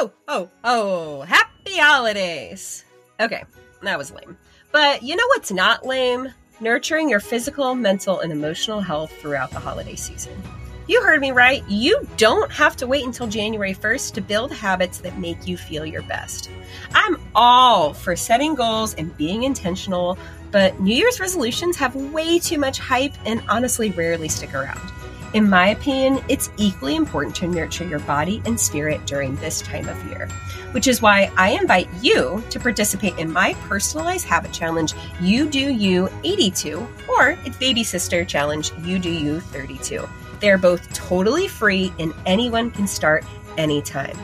oh, oh, oh, happy holidays. Okay, that was lame. But you know what's not lame? Nurturing your physical, mental, and emotional health throughout the holiday season. You heard me right. You don't have to wait until January 1st to build habits that make you feel your best. I'm all for setting goals and being intentional, but New Year's resolutions have way too much hype and honestly rarely stick around. In my opinion, it's equally important to nurture your body and spirit during this time of year, which is why I invite you to participate in my personalized habit challenge, You Do You 82, or its baby sister challenge, You Do You 32. They're both totally free and anyone can start anytime.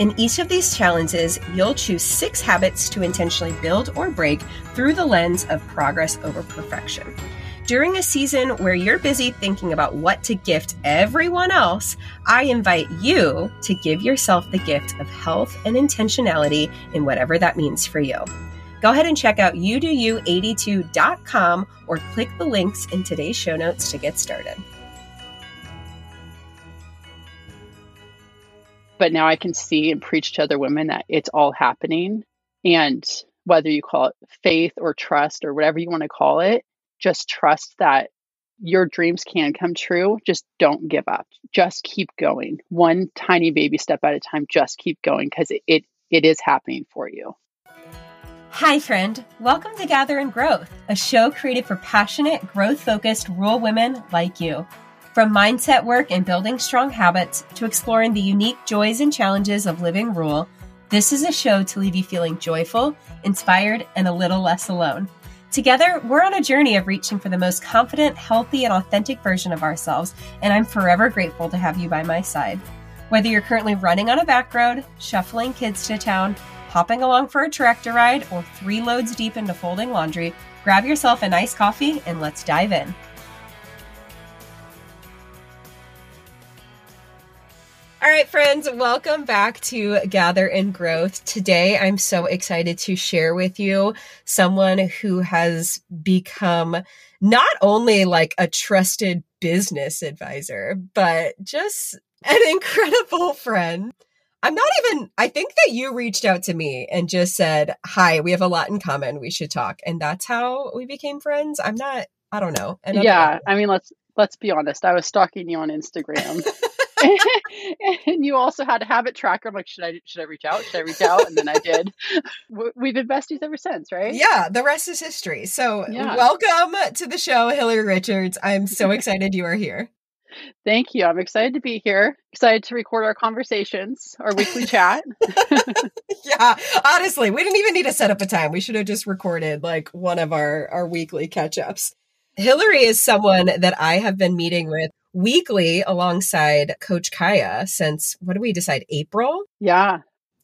In each of these challenges, you'll choose six habits to intentionally build or break through the lens of progress over perfection. During a season where you're busy thinking about what to gift everyone else, I invite you to give yourself the gift of health and intentionality in whatever that means for you. Go ahead and check out youdoyou82.com or click the links in today's show notes to get started. But now I can see and preach to other women that it's all happening. And whether you call it faith or trust or whatever you want to call it, just trust that your dreams can come true. Just don't give up. Just keep going. One tiny baby step at a time. Just keep going because it, it, it is happening for you. Hi, friend. Welcome to Gather and Growth, a show created for passionate, growth focused rural women like you. From mindset work and building strong habits to exploring the unique joys and challenges of living rural, this is a show to leave you feeling joyful, inspired, and a little less alone. Together, we're on a journey of reaching for the most confident, healthy, and authentic version of ourselves, and I'm forever grateful to have you by my side. Whether you're currently running on a back road, shuffling kids to town, hopping along for a tractor ride, or three loads deep into folding laundry, grab yourself a nice coffee and let's dive in. All right, friends, welcome back to Gather and Growth. Today, I'm so excited to share with you someone who has become not only like a trusted business advisor, but just an incredible friend. I'm not even, I think that you reached out to me and just said, Hi, we have a lot in common. We should talk. And that's how we became friends. I'm not, I don't know. yeah. I mean, let's, let's be honest. I was stalking you on Instagram. and you also had a habit tracker. I'm like, should I should I reach out? Should I reach out? And then I did. We've been besties ever since, right? Yeah, the rest is history. So, yeah. welcome to the show, Hilary Richards. I'm so excited you are here. Thank you. I'm excited to be here. Excited to record our conversations, our weekly chat. yeah, honestly, we didn't even need to set up a time. We should have just recorded like one of our our weekly catch ups. Hilary is someone that I have been meeting with weekly alongside Coach Kaya since what do we decide? April? Yeah.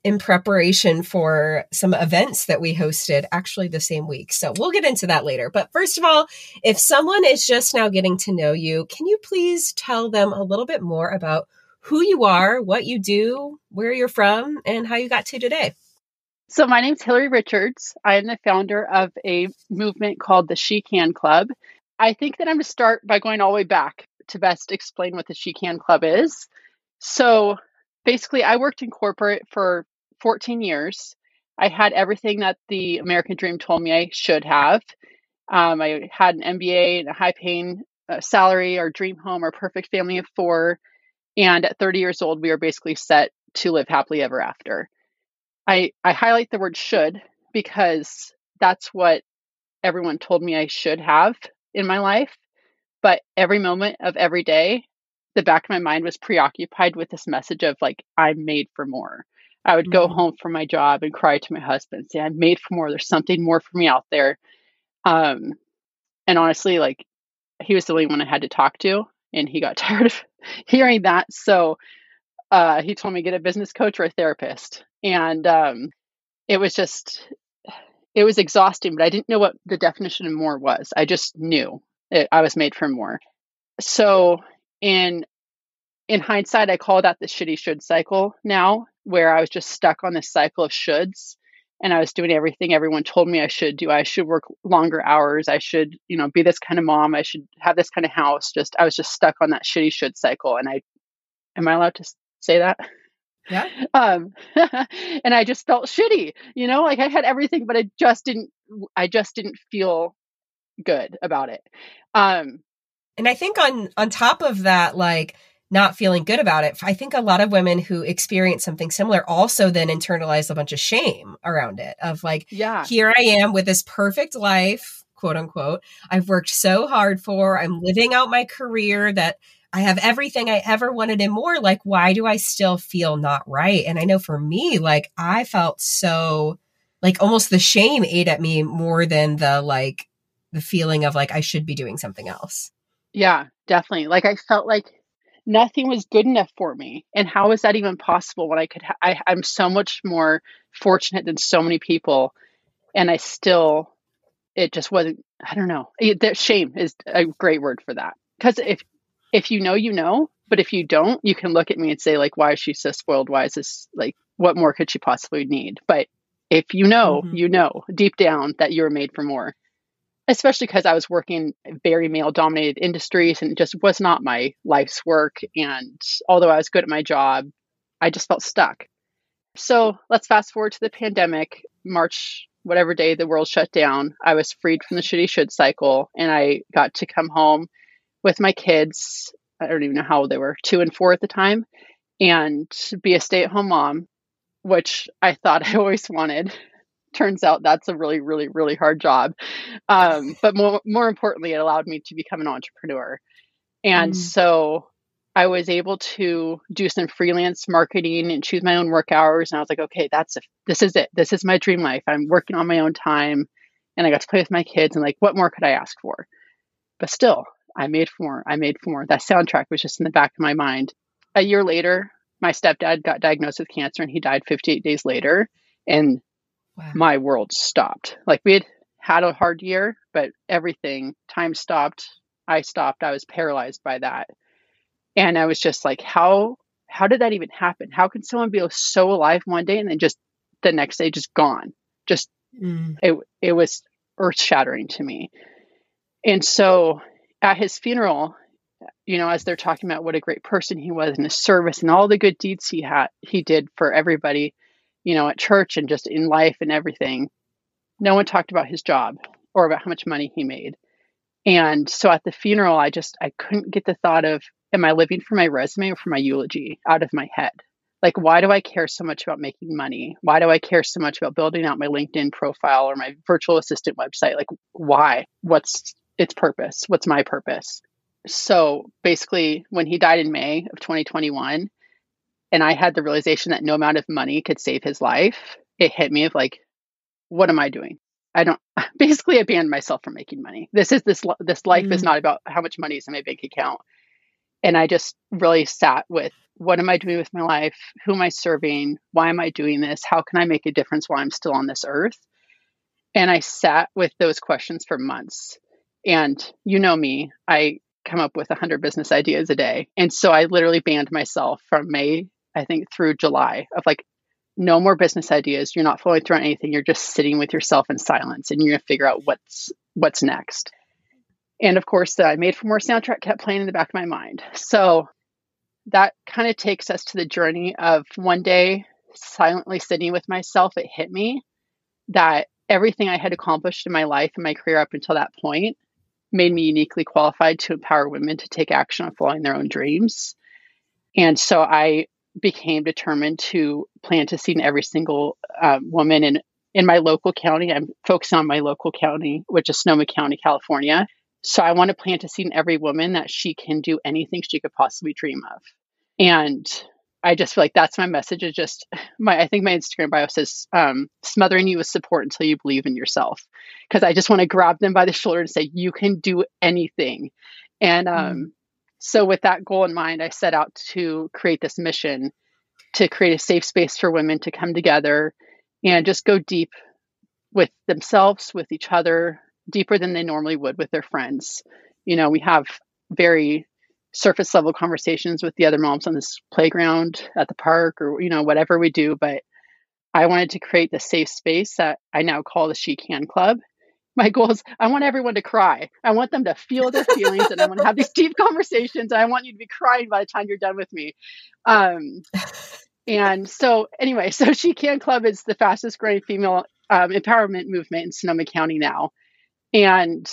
In preparation for some events that we hosted actually the same week. So we'll get into that later. But first of all, if someone is just now getting to know you, can you please tell them a little bit more about who you are, what you do, where you're from, and how you got to today? So, my name is Hilary Richards. I am the founder of a movement called the She Can Club. I think that I'm going to start by going all the way back to best explain what the She Can Club is. So basically, I worked in corporate for 14 years. I had everything that the American Dream told me I should have. Um, I had an MBA and a high paying uh, salary, our dream home, our perfect family of four. And at 30 years old, we were basically set to live happily ever after. I, I highlight the word should because that's what everyone told me I should have in my life. But every moment of every day, the back of my mind was preoccupied with this message of like, I'm made for more. I would go mm-hmm. home from my job and cry to my husband, say, I'm made for more. There's something more for me out there. Um, and honestly, like, he was the only one I had to talk to, and he got tired of hearing that. So uh, he told me get a business coach or a therapist. And um, it was just, it was exhausting, but I didn't know what the definition of more was. I just knew it, I was made for more. So in in hindsight, I call that the shitty should cycle now, where I was just stuck on this cycle of shoulds and I was doing everything everyone told me I should do. I should work longer hours. I should, you know, be this kind of mom. I should have this kind of house. Just I was just stuck on that shitty should cycle. And I am I allowed to say that? Yeah. Um, and I just felt shitty, you know, like I had everything, but I just didn't, I just didn't feel good about it. Um, and I think on on top of that, like not feeling good about it, I think a lot of women who experience something similar also then internalize a bunch of shame around it of like, yeah, here I am with this perfect life, quote unquote. I've worked so hard for. I'm living out my career that I have everything I ever wanted and more. Like, why do I still feel not right? And I know for me, like, I felt so, like, almost the shame ate at me more than the, like, the feeling of, like, I should be doing something else. Yeah, definitely. Like, I felt like nothing was good enough for me. And how is that even possible when I could, ha- I, I'm so much more fortunate than so many people. And I still, it just wasn't, I don't know. It, the shame is a great word for that. Because if if you know, you know. But if you don't, you can look at me and say, like, why is she so spoiled? Why is this like what more could she possibly need? But if you know, mm-hmm. you know deep down that you're made for more. Especially because I was working very male dominated industries and it just was not my life's work. And although I was good at my job, I just felt stuck. So let's fast forward to the pandemic, March, whatever day the world shut down. I was freed from the shitty should cycle and I got to come home with my kids. I don't even know how old they were, two and four at the time, and be a stay at home mom, which I thought I always wanted. Turns out that's a really, really, really hard job. Um, but more, more importantly, it allowed me to become an entrepreneur. And mm. so I was able to do some freelance marketing and choose my own work hours. And I was like, okay, that's a, this is it. This is my dream life. I'm working on my own time, and I got to play with my kids. And like, what more could I ask for? But still, I made for more. I made for more. That soundtrack was just in the back of my mind. A year later, my stepdad got diagnosed with cancer and he died 58 days later. And wow. my world stopped. Like we had had a hard year, but everything, time stopped. I stopped. I was paralyzed by that. And I was just like, how how did that even happen? How can someone be so alive one day and then just the next day just gone? Just mm. it it was earth shattering to me. And so at his funeral, you know, as they're talking about what a great person he was and his service and all the good deeds he had, he did for everybody, you know, at church and just in life and everything. No one talked about his job or about how much money he made. And so at the funeral, I just I couldn't get the thought of am I living for my resume or for my eulogy out of my head. Like why do I care so much about making money? Why do I care so much about building out my LinkedIn profile or my virtual assistant website? Like why? What's its purpose. What's my purpose? So basically, when he died in May of 2021, and I had the realization that no amount of money could save his life, it hit me of like, what am I doing? I don't. Basically, I banned myself from making money. This is this this life mm. is not about how much money is in my bank account. And I just really sat with what am I doing with my life? Who am I serving? Why am I doing this? How can I make a difference while I'm still on this earth? And I sat with those questions for months. And you know me, I come up with 100 business ideas a day. And so I literally banned myself from May, I think, through July of like, no more business ideas. You're not flowing through on anything. You're just sitting with yourself in silence and you're going to figure out what's what's next. And of course, the I Made for More soundtrack kept playing in the back of my mind. So that kind of takes us to the journey of one day silently sitting with myself. It hit me that everything I had accomplished in my life and my career up until that point made me uniquely qualified to empower women to take action on following their own dreams. And so I became determined to plant a seed in every single uh, woman in in my local county. I'm focused on my local county, which is Sonoma County, California. So I want to plant a seed in every woman that she can do anything she could possibly dream of. And I just feel like that's my message. Is just my I think my Instagram bio says um, smothering you with support until you believe in yourself. Because I just want to grab them by the shoulder and say you can do anything. And um, mm. So with that goal in mind, I set out to create this mission to create a safe space for women to come together and just go deep with themselves, with each other, deeper than they normally would with their friends. You know, we have very surface level conversations with the other moms on this playground at the park or you know whatever we do but i wanted to create the safe space that i now call the she can club my goal is i want everyone to cry i want them to feel their feelings and i want to have these deep conversations and i want you to be crying by the time you're done with me um, and so, anyway, so She Can Club is the fastest growing female um, empowerment movement in Sonoma County now. And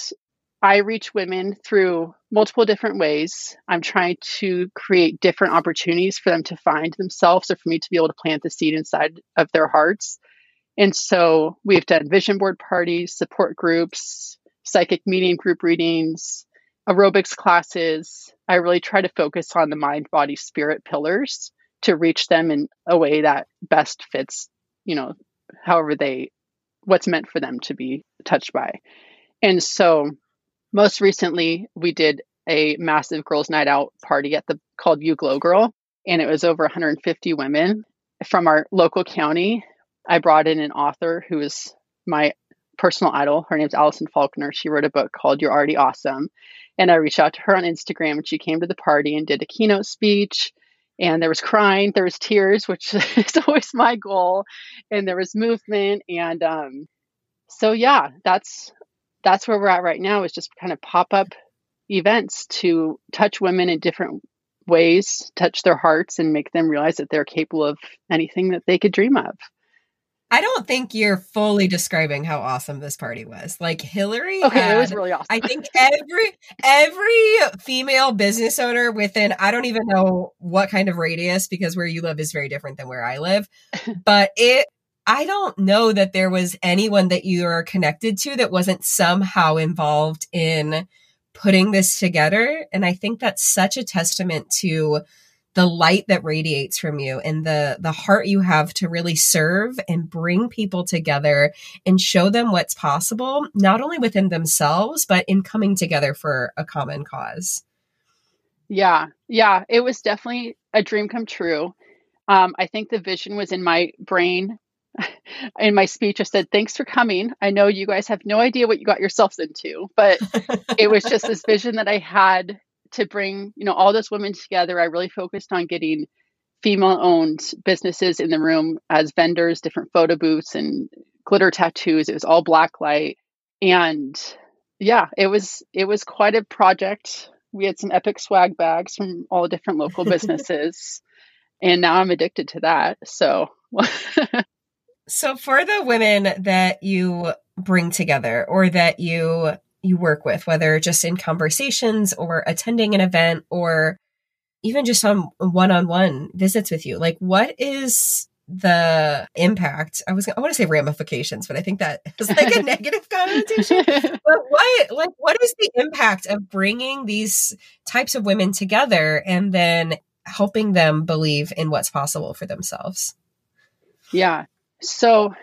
I reach women through multiple different ways. I'm trying to create different opportunities for them to find themselves or for me to be able to plant the seed inside of their hearts. And so we've done vision board parties, support groups, psychic medium group readings, aerobics classes. I really try to focus on the mind, body, spirit pillars to reach them in a way that best fits, you know, however they, what's meant for them to be touched by. And so most recently, we did a massive girls' night out party at the called You Glow Girl, and it was over 150 women from our local county. I brought in an author who is my personal idol. Her name's Allison Faulkner. She wrote a book called You're Already Awesome. And I reached out to her on Instagram and she came to the party and did a keynote speech and there was crying there was tears which is always my goal and there was movement and um, so yeah that's that's where we're at right now is just kind of pop up events to touch women in different ways touch their hearts and make them realize that they're capable of anything that they could dream of I don't think you're fully describing how awesome this party was. Like Hilary, okay, had, it was really awesome. I think every every female business owner within I don't even know what kind of radius because where you live is very different than where I live, but it I don't know that there was anyone that you are connected to that wasn't somehow involved in putting this together, and I think that's such a testament to the light that radiates from you and the the heart you have to really serve and bring people together and show them what's possible not only within themselves but in coming together for a common cause. Yeah. Yeah. It was definitely a dream come true. Um, i think the vision was in my brain in my speech. I said thanks for coming. I know you guys have no idea what you got yourselves into but it was just this vision that i had to bring you know all those women together. I really focused on getting female owned businesses in the room as vendors different photo booths and glitter tattoos. It was all black light. And yeah it was it was quite a project. We had some epic swag bags from all different local businesses. And now i'm addicted to that. So so for the women that you bring together or that you you work with, whether just in conversations or attending an event or even just on one on one visits with you? Like, what is the impact? I was I want to say ramifications, but I think that is like a negative connotation. But what like what is the impact of bringing these types of women together and then helping them believe in what's possible for themselves? Yeah. So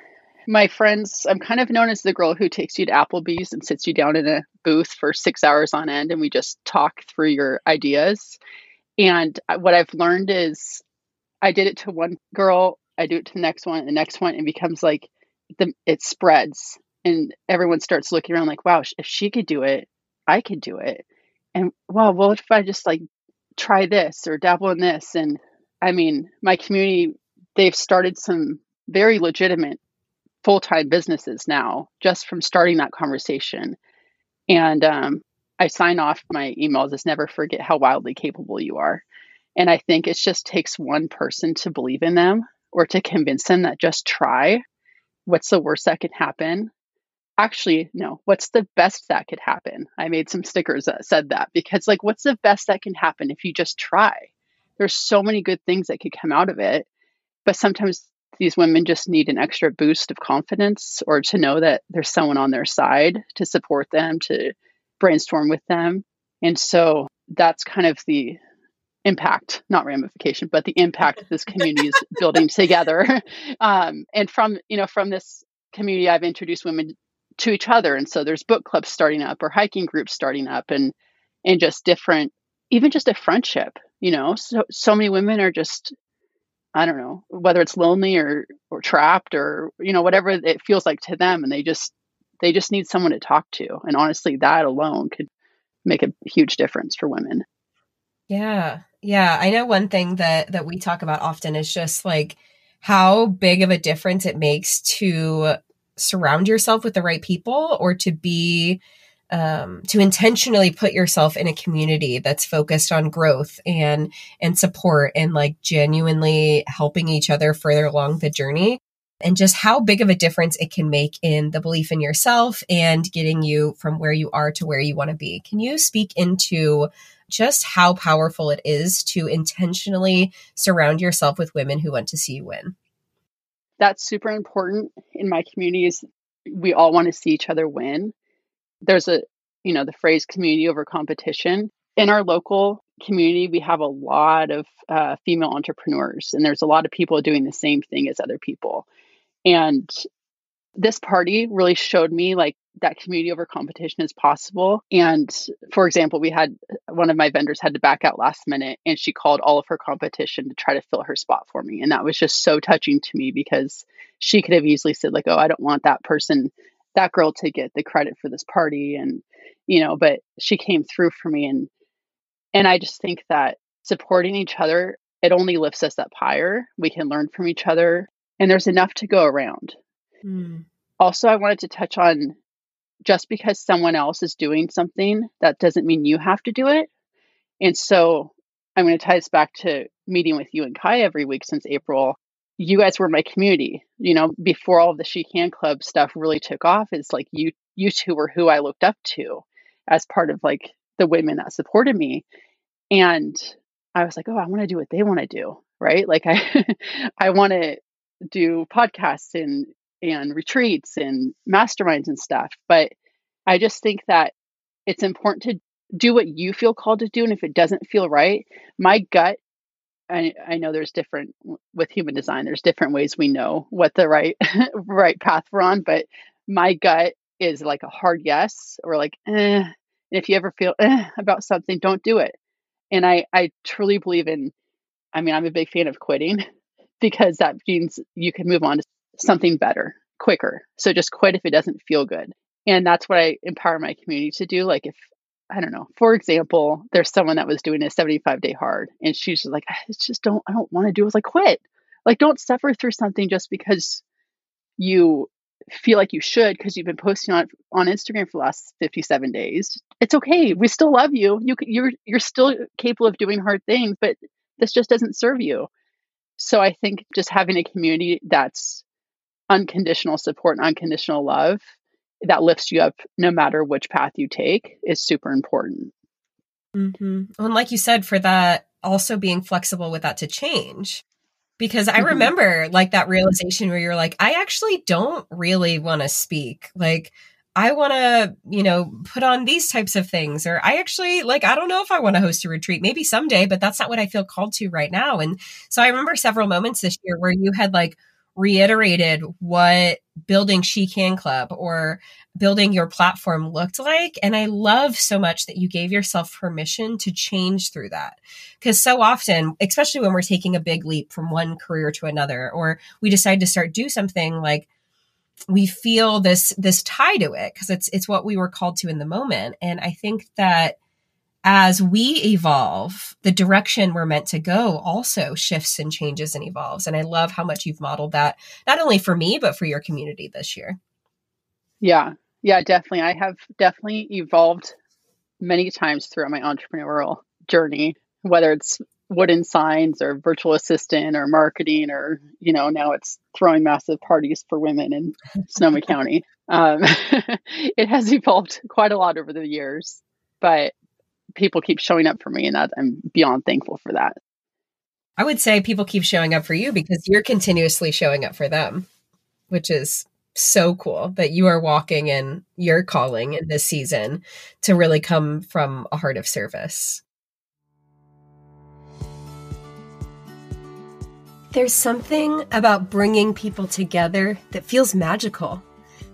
my friends, I'm kind of known as the girl who takes you to Applebee's and sits you down in a booth for six hours on end and we just talk through your ideas. And what I've learned is I did it to one girl, I do it to the next one, the next one, and becomes like the it spreads and everyone starts looking around like, wow, if she could do it, I could do it. And wow, well, what if I just like try this or dabble in this? And I mean, my community, they've started some very legitimate full time businesses now just from starting that conversation. And um, I sign off my emails as never forget how wildly capable you are. And I think it just takes one person to believe in them or to convince them that just try. What's the worst that could happen? Actually, no. What's the best that could happen? I made some stickers that said that because, like, what's the best that can happen if you just try? There's so many good things that could come out of it. But sometimes these women just need an extra boost of confidence or to know that there's someone on their side to support them, to brainstorm with them. And so that's kind of the impact, not ramification, but the impact this community is building together. Um, and from, you know, from this community, I've introduced women to each other. And so there's book clubs starting up or hiking groups starting up and, and just different, even just a friendship, you know, so, so many women are just I don't know whether it's lonely or or trapped or you know whatever it feels like to them, and they just they just need someone to talk to. And honestly, that alone could make a huge difference for women. Yeah, yeah. I know one thing that that we talk about often is just like how big of a difference it makes to surround yourself with the right people or to be um, to intentionally put yourself in a community that's focused on growth and and support and like genuinely helping each other further along the journey and just how big of a difference it can make in the belief in yourself and getting you from where you are to where you want to be. Can you speak into just how powerful it is to intentionally surround yourself with women who want to see you win? That's super important in my communities. We all want to see each other win. There's a, you know, the phrase community over competition. In our local community, we have a lot of uh, female entrepreneurs, and there's a lot of people doing the same thing as other people. And this party really showed me like that community over competition is possible. And for example, we had one of my vendors had to back out last minute and she called all of her competition to try to fill her spot for me. And that was just so touching to me because she could have easily said, like, oh, I don't want that person, that girl to get the credit for this party. And, you know, but she came through for me. And and I just think that supporting each other, it only lifts us up higher. We can learn from each other and there's enough to go around. Mm. Also, I wanted to touch on just because someone else is doing something, that doesn't mean you have to do it. And so I'm going to tie this back to meeting with you and Kai every week since April. You guys were my community. You know, before all the She Can Club stuff really took off, it's like you you two were who I looked up to as part of like the women that supported me. And I was like, oh, I want to do what they want to do. Right. Like I I want to do podcasts and and retreats and masterminds and stuff. But I just think that it's important to do what you feel called to do. And if it doesn't feel right, my gut, I, I know there's different with human design, there's different ways we know what the right right path we're on. But my gut is like a hard yes or like, eh. And if you ever feel eh, about something, don't do it. And I, I truly believe in, I mean, I'm a big fan of quitting because that means you can move on to something better quicker. So just quit if it doesn't feel good. And that's what I empower my community to do. Like if I don't know, for example, there's someone that was doing a 75 day hard and she's just like, I just don't, I don't want to do it. I was like, quit. Like, don't suffer through something just because you feel like you should because you've been posting on on Instagram for the last 57 days. It's okay. We still love you. You you're you're still capable of doing hard things, but this just doesn't serve you. So I think just having a community that's unconditional support and unconditional love that lifts you up no matter which path you take is super important. Mm-hmm. And like you said, for that, also being flexible with that to change. Because I mm-hmm. remember like that realization where you're like, I actually don't really want to speak. Like, I want to, you know, put on these types of things. Or I actually, like, I don't know if I want to host a retreat, maybe someday, but that's not what I feel called to right now. And so I remember several moments this year where you had like reiterated what building She Can Club or building your platform looked like. And I love so much that you gave yourself permission to change through that. Because so often, especially when we're taking a big leap from one career to another, or we decide to start do something like we feel this this tie to it because it's it's what we were called to in the moment. And I think that as we evolve, the direction we're meant to go also shifts and changes and evolves. And I love how much you've modeled that, not only for me, but for your community this year. Yeah. Yeah, definitely. I have definitely evolved many times throughout my entrepreneurial journey, whether it's wooden signs or virtual assistant or marketing or, you know, now it's throwing massive parties for women in Sonoma County. Um, it has evolved quite a lot over the years. But people keep showing up for me and that I'm beyond thankful for that. I would say people keep showing up for you because you're continuously showing up for them, which is so cool that you are walking in your calling in this season to really come from a heart of service. There's something about bringing people together that feels magical.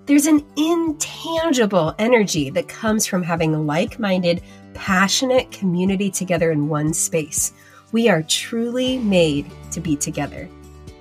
There's an intangible energy that comes from having like minded, passionate community together in one space. We are truly made to be together.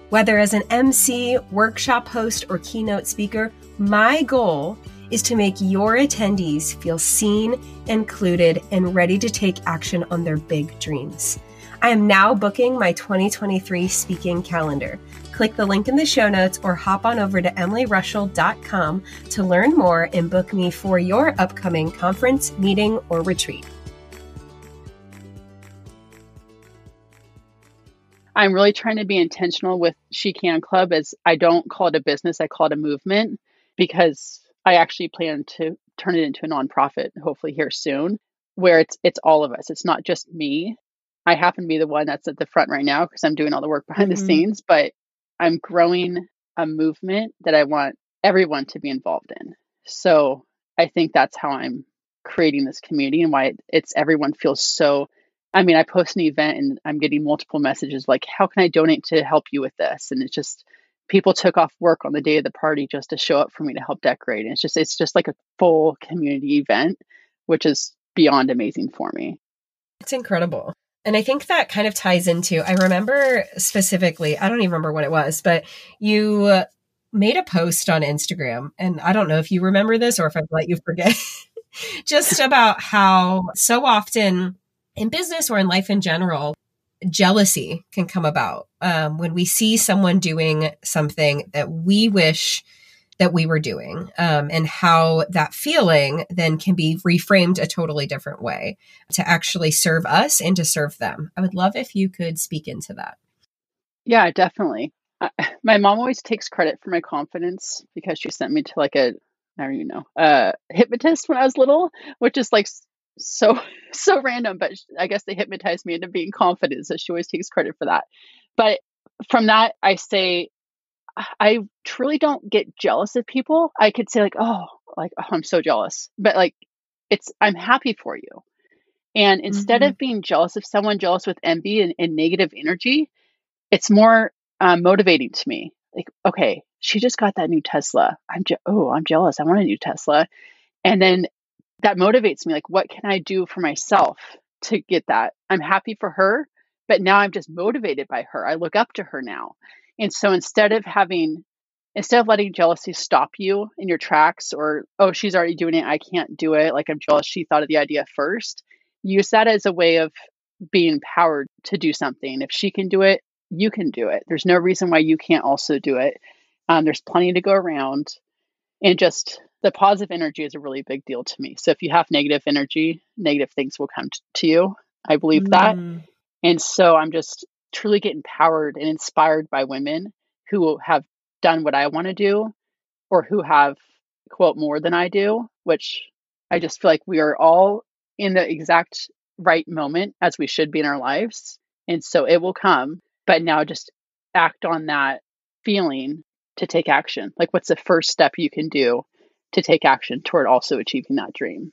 Whether as an MC, workshop host, or keynote speaker, my goal is to make your attendees feel seen, included, and ready to take action on their big dreams. I am now booking my 2023 speaking calendar Click the link in the show notes or hop on over to emilyrushell.com to learn more and book me for your upcoming conference, meeting, or retreat. I'm really trying to be intentional with She Can Club as I don't call it a business, I call it a movement because I actually plan to turn it into a nonprofit hopefully here soon where it's it's all of us. It's not just me. I happen to be the one that's at the front right now because I'm doing all the work behind mm-hmm. the scenes, but I'm growing a movement that I want everyone to be involved in. So I think that's how I'm creating this community and why it's everyone feels so I mean, I post an event and I'm getting multiple messages like, how can I donate to help you with this? And it's just people took off work on the day of the party just to show up for me to help decorate. And it's just it's just like a full community event, which is beyond amazing for me. It's incredible. And I think that kind of ties into I remember specifically, I don't even remember what it was, but you made a post on Instagram and I don't know if you remember this or if I've let you forget. just about how so often in business or in life in general, jealousy can come about um, when we see someone doing something that we wish that we were doing um, and how that feeling then can be reframed a totally different way to actually serve us and to serve them. I would love if you could speak into that. Yeah definitely. Uh, my mom always takes credit for my confidence because she sent me to like a I don't even know, uh, hypnotist when I was little, which is like so so random but i guess they hypnotized me into being confident so she always takes credit for that. But from that i say i truly don't get jealous of people. I could say like oh like oh, i'm so jealous. But like it's i'm happy for you. And instead mm-hmm. of being jealous of someone jealous with envy and, and negative energy it's more um, motivating to me. Like okay she just got that new tesla. I'm je- oh i'm jealous. I want a new tesla. And then that motivates me like what can i do for myself to get that? I'm happy for her but now i'm just motivated by her. I look up to her now and so instead of having instead of letting jealousy stop you in your tracks or oh she's already doing it i can't do it like i'm jealous she thought of the idea first use that as a way of being empowered to do something if she can do it you can do it there's no reason why you can't also do it um, there's plenty to go around and just the positive energy is a really big deal to me. So if you have negative energy, negative things will come t- to you. I believe mm. that. And so I'm just truly get empowered and inspired by women who have done what I want to do or who have quote more than I do, which I just feel like we are all in the exact right moment as we should be in our lives. And so it will come, but now just act on that feeling to take action. Like what's the first step you can do to take action toward also achieving that dream.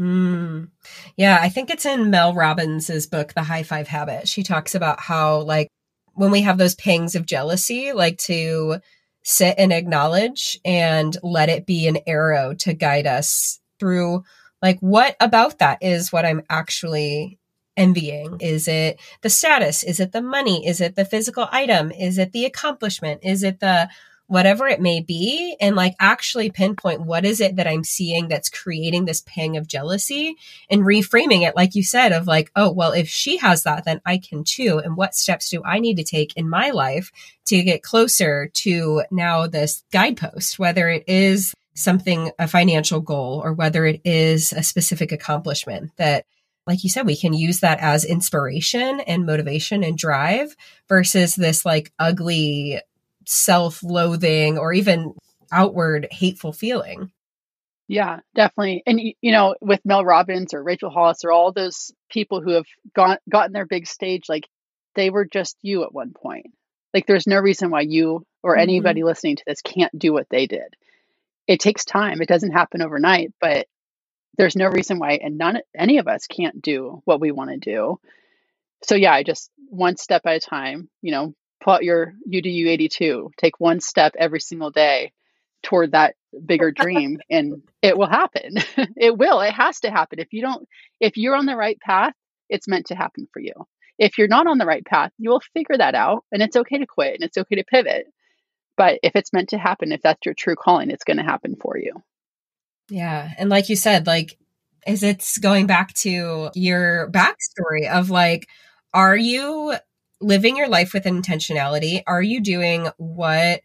Mm. Yeah, I think it's in Mel Robbins's book, The High Five Habit. She talks about how, like, when we have those pangs of jealousy, like to sit and acknowledge and let it be an arrow to guide us through, like, what about that is what I'm actually envying? Is it the status? Is it the money? Is it the physical item? Is it the accomplishment? Is it the whatever it may be and like actually pinpoint what is it that I'm seeing that's creating this pang of jealousy and reframing it like you said of like oh well if she has that then I can too. And what steps do I need to take in my life to get closer to now this guidepost whether it is something a financial goal or whether it is a specific accomplishment that like you said, we can use that as inspiration and motivation and drive versus this like ugly self loathing or even outward hateful feeling. Yeah, definitely. And you know, with Mel Robbins or Rachel Hollis or all those people who have gone gotten their big stage, like they were just you at one point. Like there's no reason why you or mm-hmm. anybody listening to this can't do what they did. It takes time. It doesn't happen overnight, but there's no reason why and none any of us can't do what we want to do. So yeah, I just one step at a time, you know, out your You Do You 82, take one step every single day toward that bigger dream and it will happen. it will. It has to happen. If you don't if you're on the right path, it's meant to happen for you. If you're not on the right path, you will figure that out and it's okay to quit and it's okay to pivot. But if it's meant to happen, if that's your true calling, it's going to happen for you. Yeah. And like you said, like is it's going back to your backstory of like are you living your life with intentionality? Are you doing what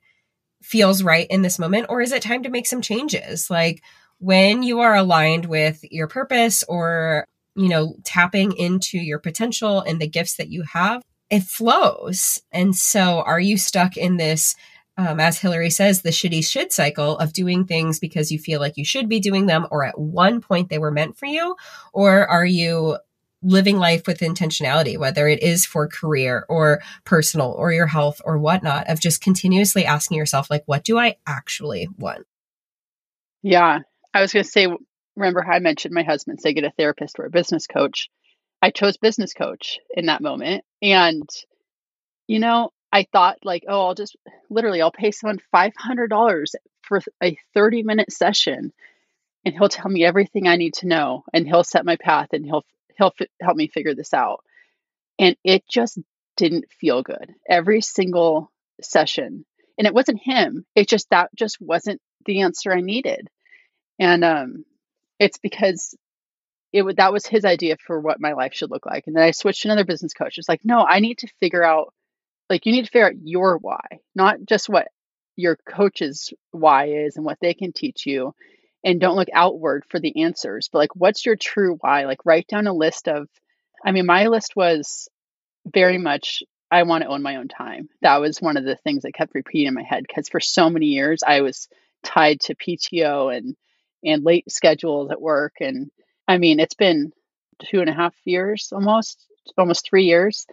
feels right in this moment, or is it time to make some changes? Like when you are aligned with your purpose or, you know, tapping into your potential and the gifts that you have, it flows. And so are you stuck in this? Um, as Hilary says, the shitty should cycle of doing things because you feel like you should be doing them, or at one point they were meant for you? Or are you living life with intentionality, whether it is for career or personal or your health or whatnot, of just continuously asking yourself, like, what do I actually want? Yeah. I was going to say, remember how I mentioned my husband say get a therapist or a business coach? I chose business coach in that moment. And, you know, I thought like, oh, I'll just literally, I'll pay someone $500 for a 30 minute session and he'll tell me everything I need to know and he'll set my path and he'll he'll f- help me figure this out. And it just didn't feel good. Every single session. And it wasn't him. It just that just wasn't the answer I needed. And um it's because it would that was his idea for what my life should look like. And then I switched to another business coach. It's like, no, I need to figure out like you need to figure out your why, not just what your coach's why is and what they can teach you and don't look outward for the answers but like what's your true why? Like write down a list of i mean my list was very much i want to own my own time. That was one of the things that kept repeating in my head because for so many years i was tied to pto and and late schedules at work and i mean it's been two and a half years almost almost three years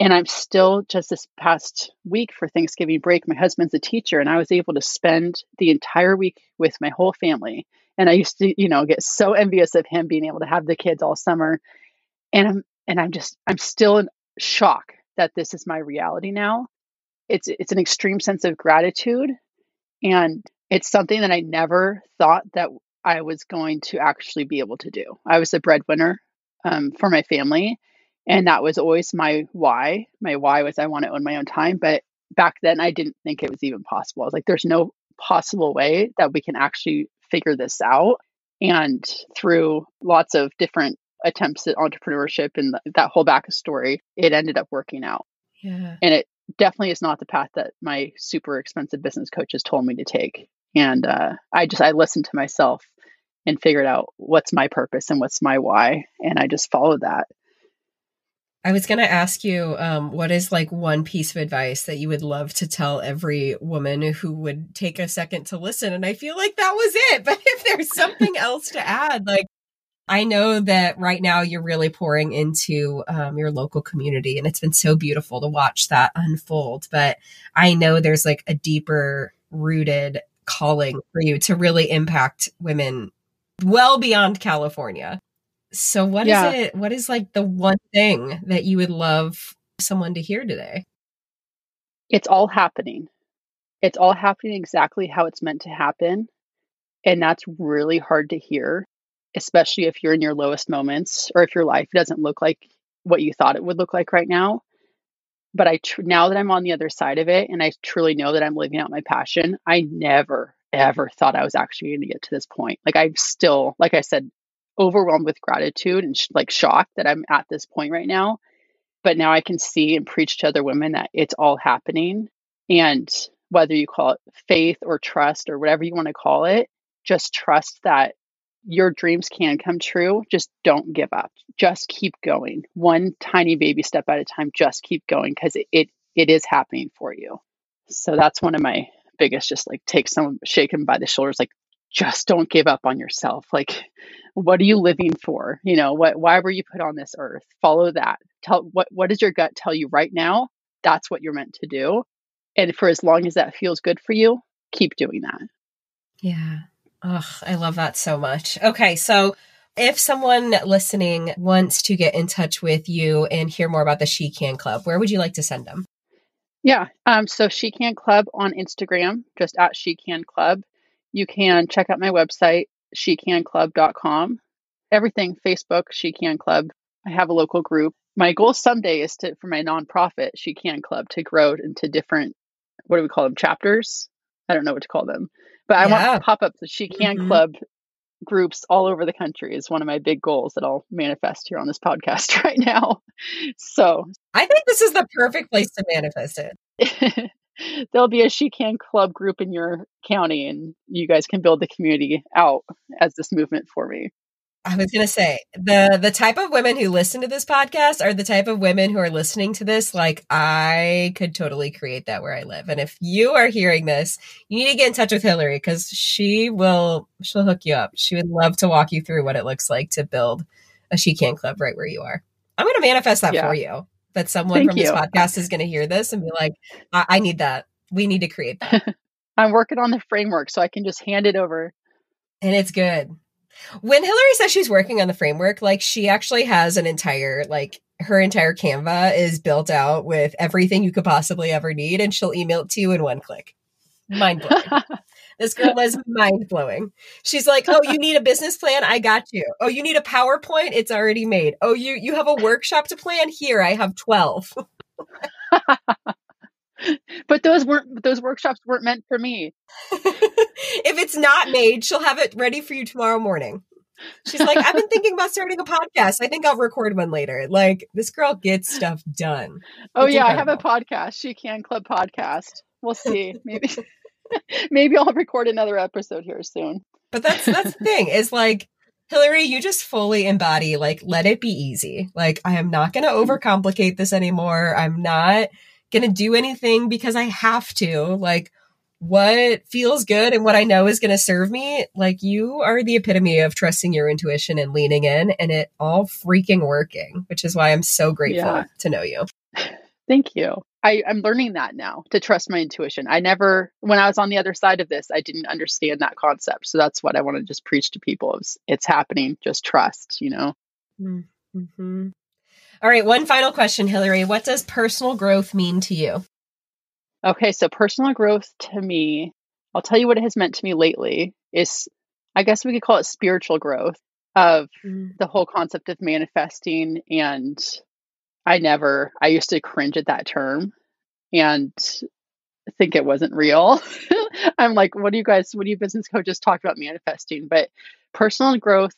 and I'm still just this past week for Thanksgiving break. My husband's a teacher, and I was able to spend the entire week with my whole family. And I used to, you know, get so envious of him being able to have the kids all summer. And I'm and I'm just I'm still in shock that this is my reality now. It's it's an extreme sense of gratitude, and it's something that I never thought that I was going to actually be able to do. I was a breadwinner um, for my family and that was always my why. My why was I want to own my own time. But back then, I didn't think it was even possible. I was like, there's no possible way that we can actually figure this out. And through lots of different attempts at entrepreneurship and that whole backstory, it ended up working out. Yeah. And it definitely is not the path that my super expensive business coaches told me to take. And uh, I just, I listened to myself and figured out what's my purpose and what's my why. And I just followed that. I was going to ask you, um, what is like one piece of advice that you would love to tell every woman who would take a second to listen? And I feel like that was it. But if there's something else to add, like, I know that right now you're really pouring into um, your local community, and it's been so beautiful to watch that unfold. But I know there's like a deeper rooted calling for you to really impact women well beyond California. So what yeah. is it what is like the one thing that you would love someone to hear today? It's all happening. It's all happening exactly how it's meant to happen. And that's really hard to hear, especially if you're in your lowest moments or if your life doesn't look like what you thought it would look like right now. But I tr- now that I'm on the other side of it and I truly know that I'm living out my passion, I never ever thought I was actually going to get to this point. Like I'm still, like I said, overwhelmed with gratitude and sh- like shocked that I'm at this point right now. But now I can see and preach to other women that it's all happening. And whether you call it faith or trust or whatever you want to call it, just trust that your dreams can come true. Just don't give up. Just keep going. One tiny baby step at a time. Just keep going because it, it it is happening for you. So that's one of my biggest just like take some shake them by the shoulders like just don't give up on yourself. Like, what are you living for? You know, what why were you put on this earth? Follow that. Tell what what does your gut tell you right now? That's what you're meant to do. And for as long as that feels good for you, keep doing that. Yeah. Oh, I love that so much. Okay, so if someone listening wants to get in touch with you and hear more about the She Can Club, where would you like to send them? Yeah. Um, so She Can Club on Instagram, just at She Can Club. You can check out my website, shecanclub.com. Everything Facebook, She Can Club. I have a local group. My goal someday is to for my nonprofit, She Can Club, to grow into different what do we call them? Chapters? I don't know what to call them. But I want to pop up the She Can mm-hmm. Club groups all over the country is one of my big goals that I'll manifest here on this podcast right now. So I think this is the perfect place to manifest it. There'll be a She Can Club group in your county, and you guys can build the community out as this movement for me. I was going to say the the type of women who listen to this podcast are the type of women who are listening to this like I could totally create that where I live. And if you are hearing this, you need to get in touch with Hilary cuz she will she'll hook you up. She would love to walk you through what it looks like to build a She Can club right where you are. I'm going to manifest that yeah. for you. That someone Thank from you. this podcast is going to hear this and be like, I-, I need that. We need to create that. I'm working on the framework so I can just hand it over. And it's good. When Hilary says she's working on the framework, like she actually has an entire like her entire Canva is built out with everything you could possibly ever need, and she'll email it to you in one click. Mind blowing. this girl is mind blowing. She's like, "Oh, you need a business plan? I got you. Oh, you need a PowerPoint? It's already made. Oh, you you have a workshop to plan? Here, I have 12. but those weren't those workshops weren't meant for me. if it's not made, she'll have it ready for you tomorrow morning. She's like, I've been thinking about starting a podcast. I think I'll record one later. Like this girl gets stuff done. Oh it's yeah, incredible. I have a podcast. She can club podcast. We'll see. Maybe maybe I'll record another episode here soon. But that's that's the thing. Is like Hilary, you just fully embody like let it be easy. Like I am not going to mm-hmm. overcomplicate this anymore. I'm not going to do anything because I have to. Like, what feels good and what I know is going to serve me, like, you are the epitome of trusting your intuition and leaning in and it all freaking working, which is why I'm so grateful yeah. to know you. Thank you. I, I'm learning that now to trust my intuition. I never, when I was on the other side of this, I didn't understand that concept. So that's what I want to just preach to people: is it's happening. Just trust. You know. Mm-hmm. All right, one final question, Hilary. What does personal growth mean to you? Okay, so personal growth to me, I'll tell you what it has meant to me lately is I guess we could call it spiritual growth of mm. the whole concept of manifesting and I never I used to cringe at that term and think it wasn't real. I'm like, what do you guys, what do you business coaches talk about manifesting? But personal growth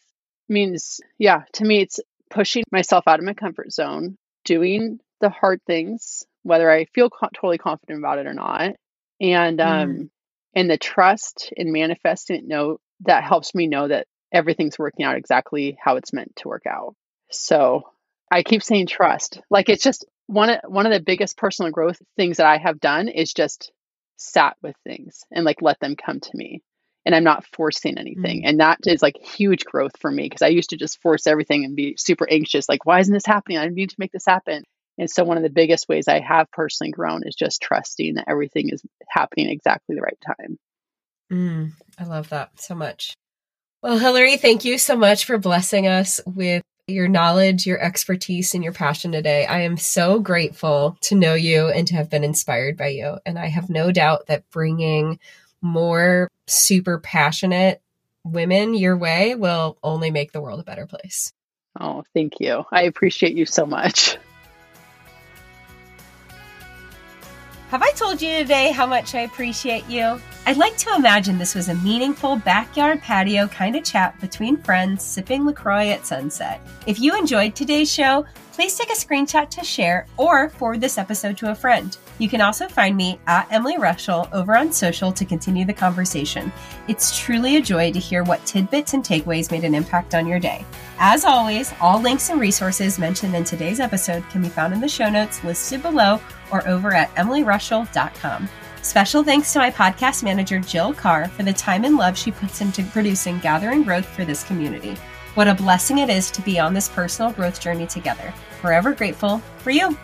means, yeah, to me, it's pushing myself out of my comfort zone, doing the hard things, whether I feel co- totally confident about it or not, and mm. um, and the trust in manifesting it. Know that helps me know that everything's working out exactly how it's meant to work out. So I keep saying trust. Like it's just one of one of the biggest personal growth things that I have done is just sat with things and like let them come to me and I'm not forcing anything. Mm-hmm. And that is like huge growth for me because I used to just force everything and be super anxious like, why isn't this happening? I need to make this happen. And so, one of the biggest ways I have personally grown is just trusting that everything is happening exactly the right time. Mm, I love that so much. Well, Hilary, thank you so much for blessing us with your knowledge, your expertise, and your passion today. I am so grateful to know you and to have been inspired by you. And I have no doubt that bringing more super passionate women your way will only make the world a better place. Oh, thank you. I appreciate you so much. Have I told you today how much I appreciate you? I'd like to imagine this was a meaningful backyard patio kind of chat between friends sipping LaCroix at sunset. If you enjoyed today's show, please take a screenshot to share or forward this episode to a friend. You can also find me at Emily Rushell over on social to continue the conversation. It's truly a joy to hear what tidbits and takeaways made an impact on your day. As always, all links and resources mentioned in today's episode can be found in the show notes listed below or over at emilyrushell.com. Special thanks to my podcast manager, Jill Carr, for the time and love she puts into producing Gathering Growth for this community. What a blessing it is to be on this personal growth journey together. Forever grateful for you.